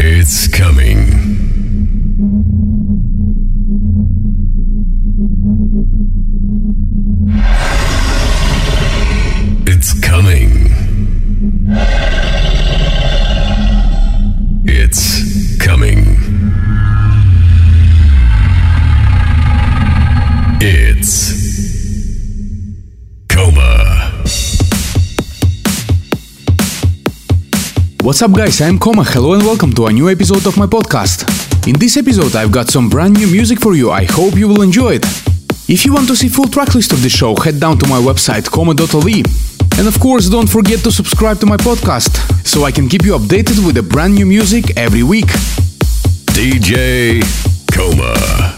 It's coming. What's up, guys? I'm Koma. Hello and welcome to a new episode of my podcast. In this episode, I've got some brand new music for you. I hope you will enjoy it. If you want to see full tracklist of the show, head down to my website koma.lv. And of course, don't forget to subscribe to my podcast so I can keep you updated with the brand new music every week. DJ Koma.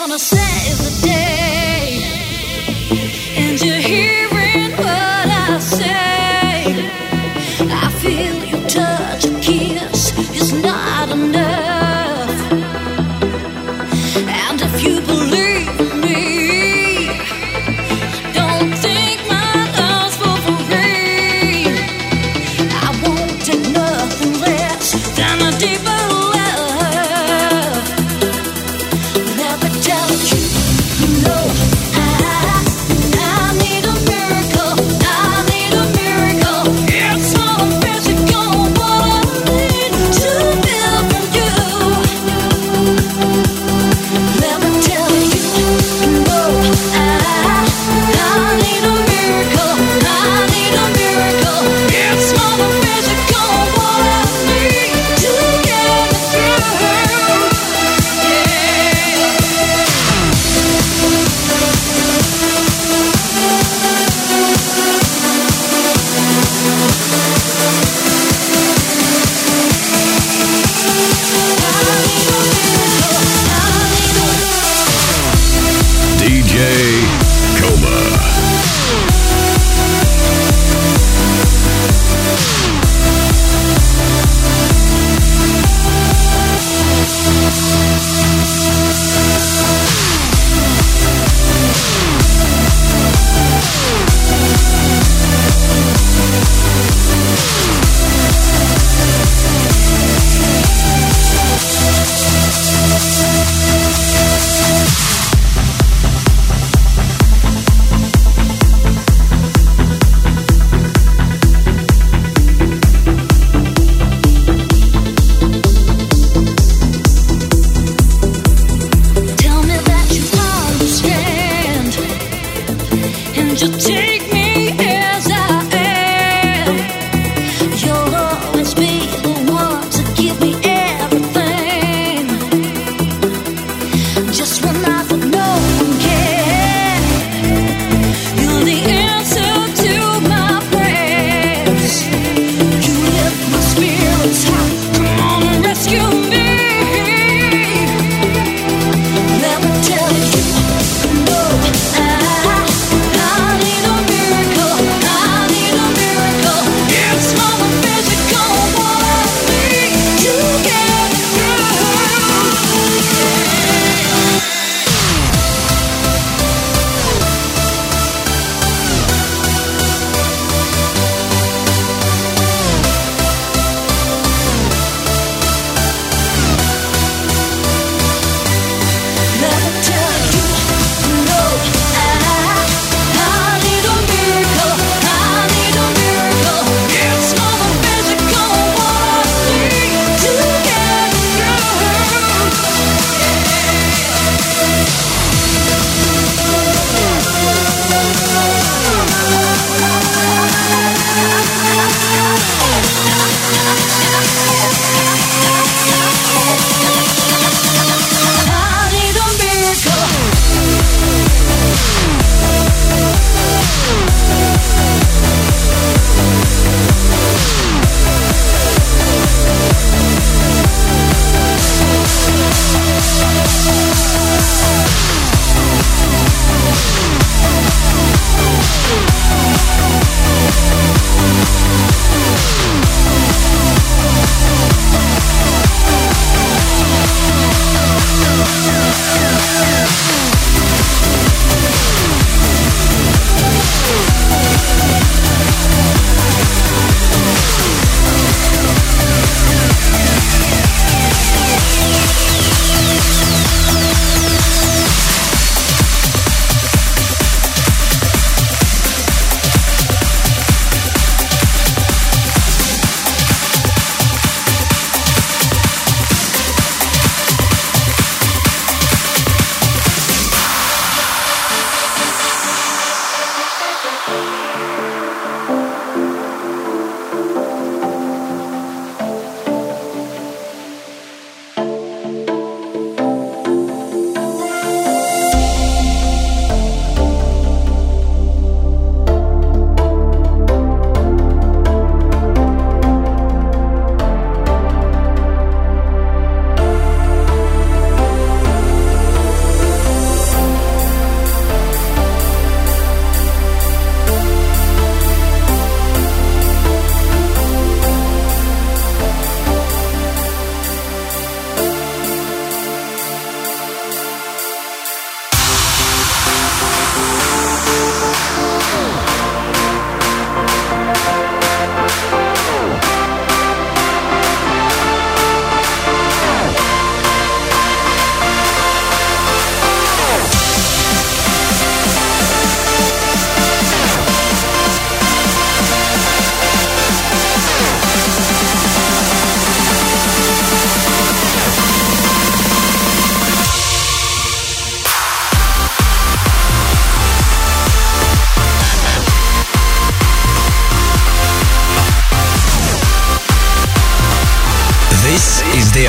gonna save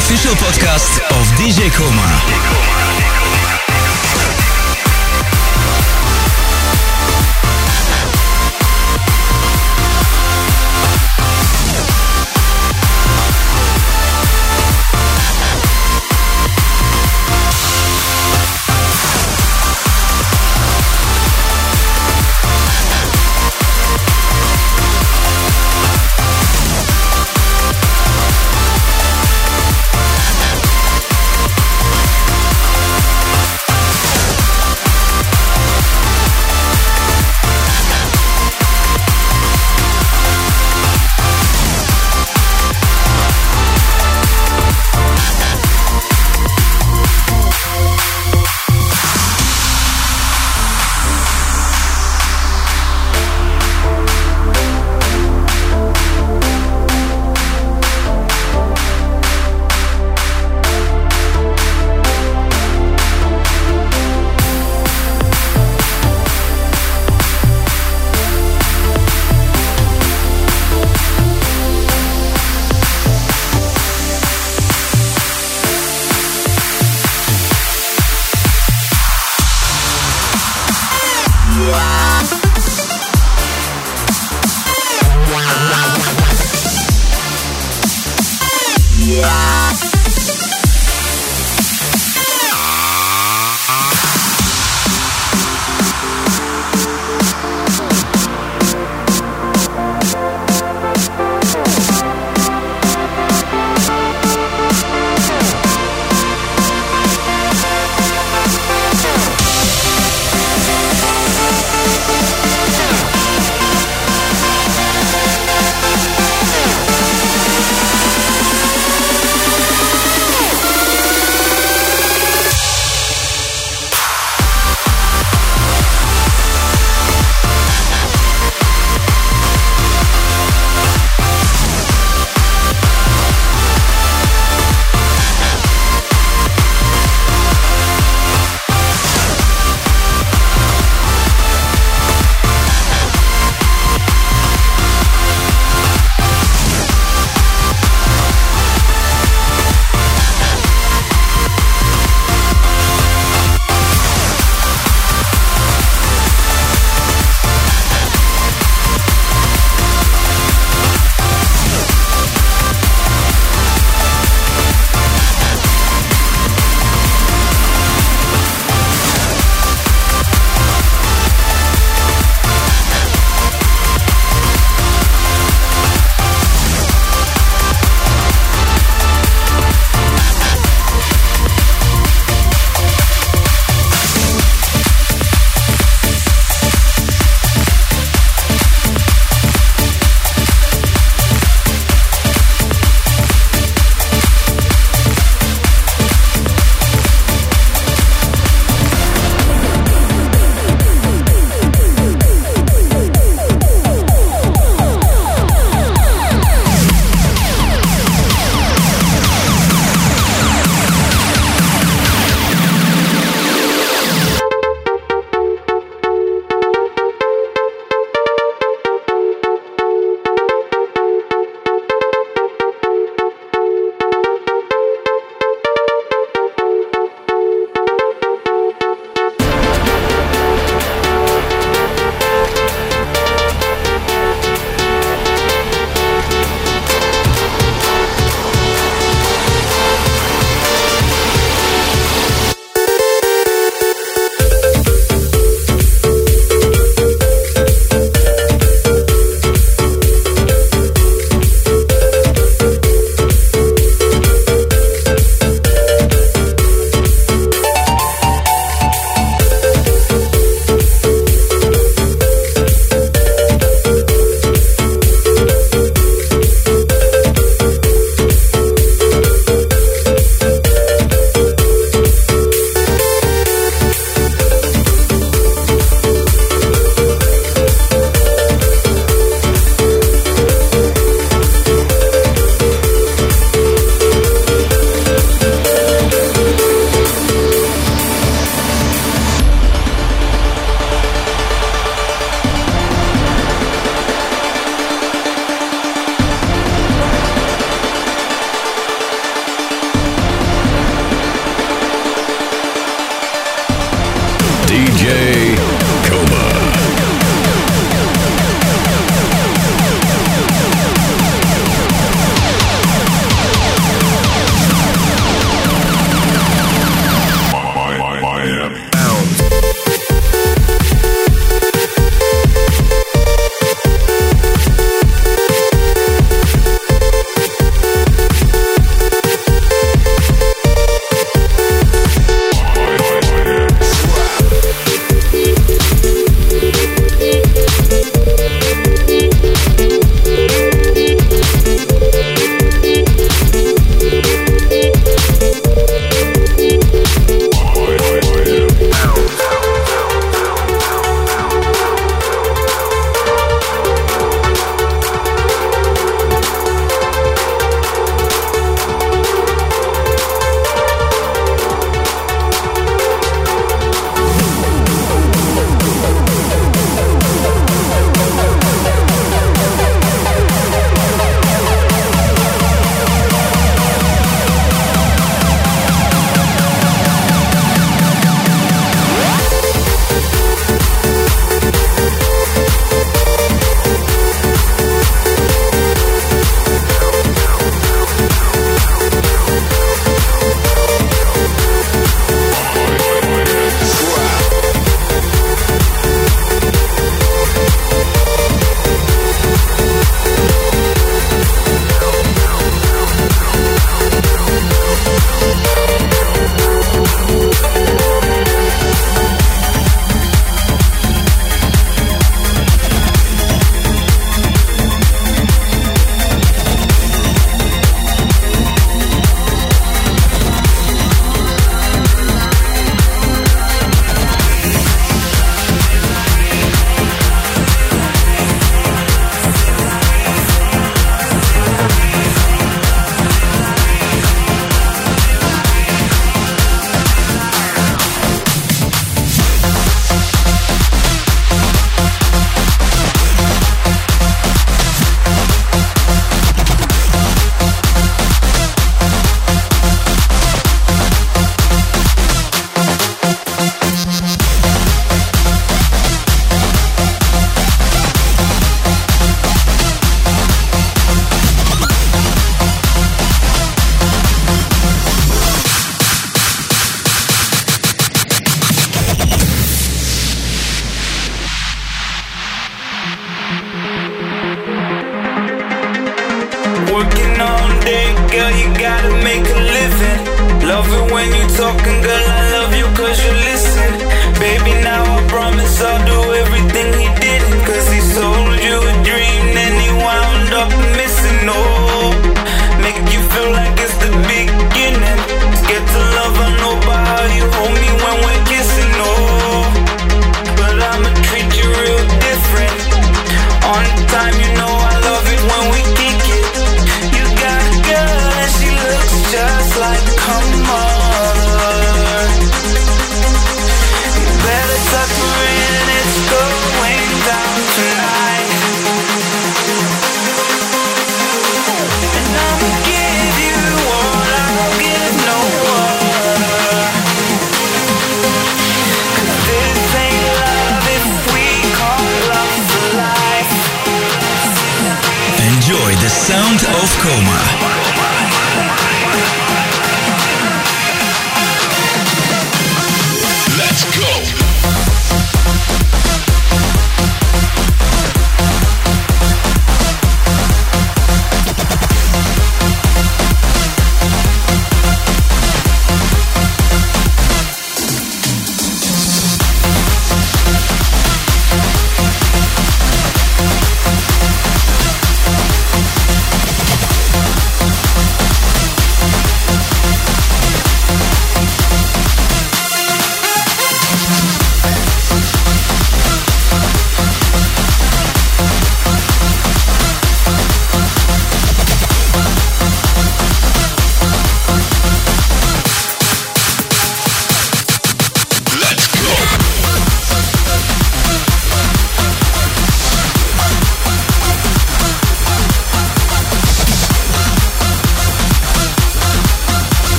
official podcast of DJ Koma.